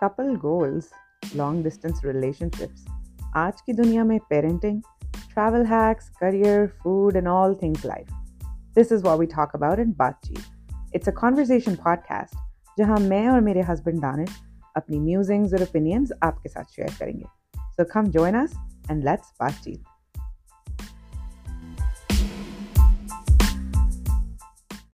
Kapil goals long distance relationships آج کی دنیا میں parenting travel hacks career food and all things life this is what we talk about and بات چیت it's a conversation podcast جہاں میں اور میرے ہسبینڈ دانش اپنی میوزنگز اور اوپینئنس آپ کے ساتھ شیئر کریں گے so come join us and let's بات چیت